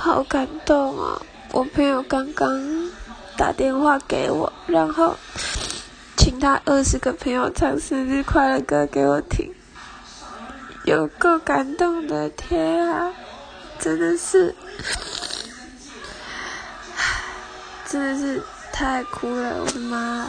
好感动啊！我朋友刚刚打电话给我，然后请他二十个朋友唱生日快乐歌给我听，有够感动的，天啊！真的是，真的是太哭了，我的妈！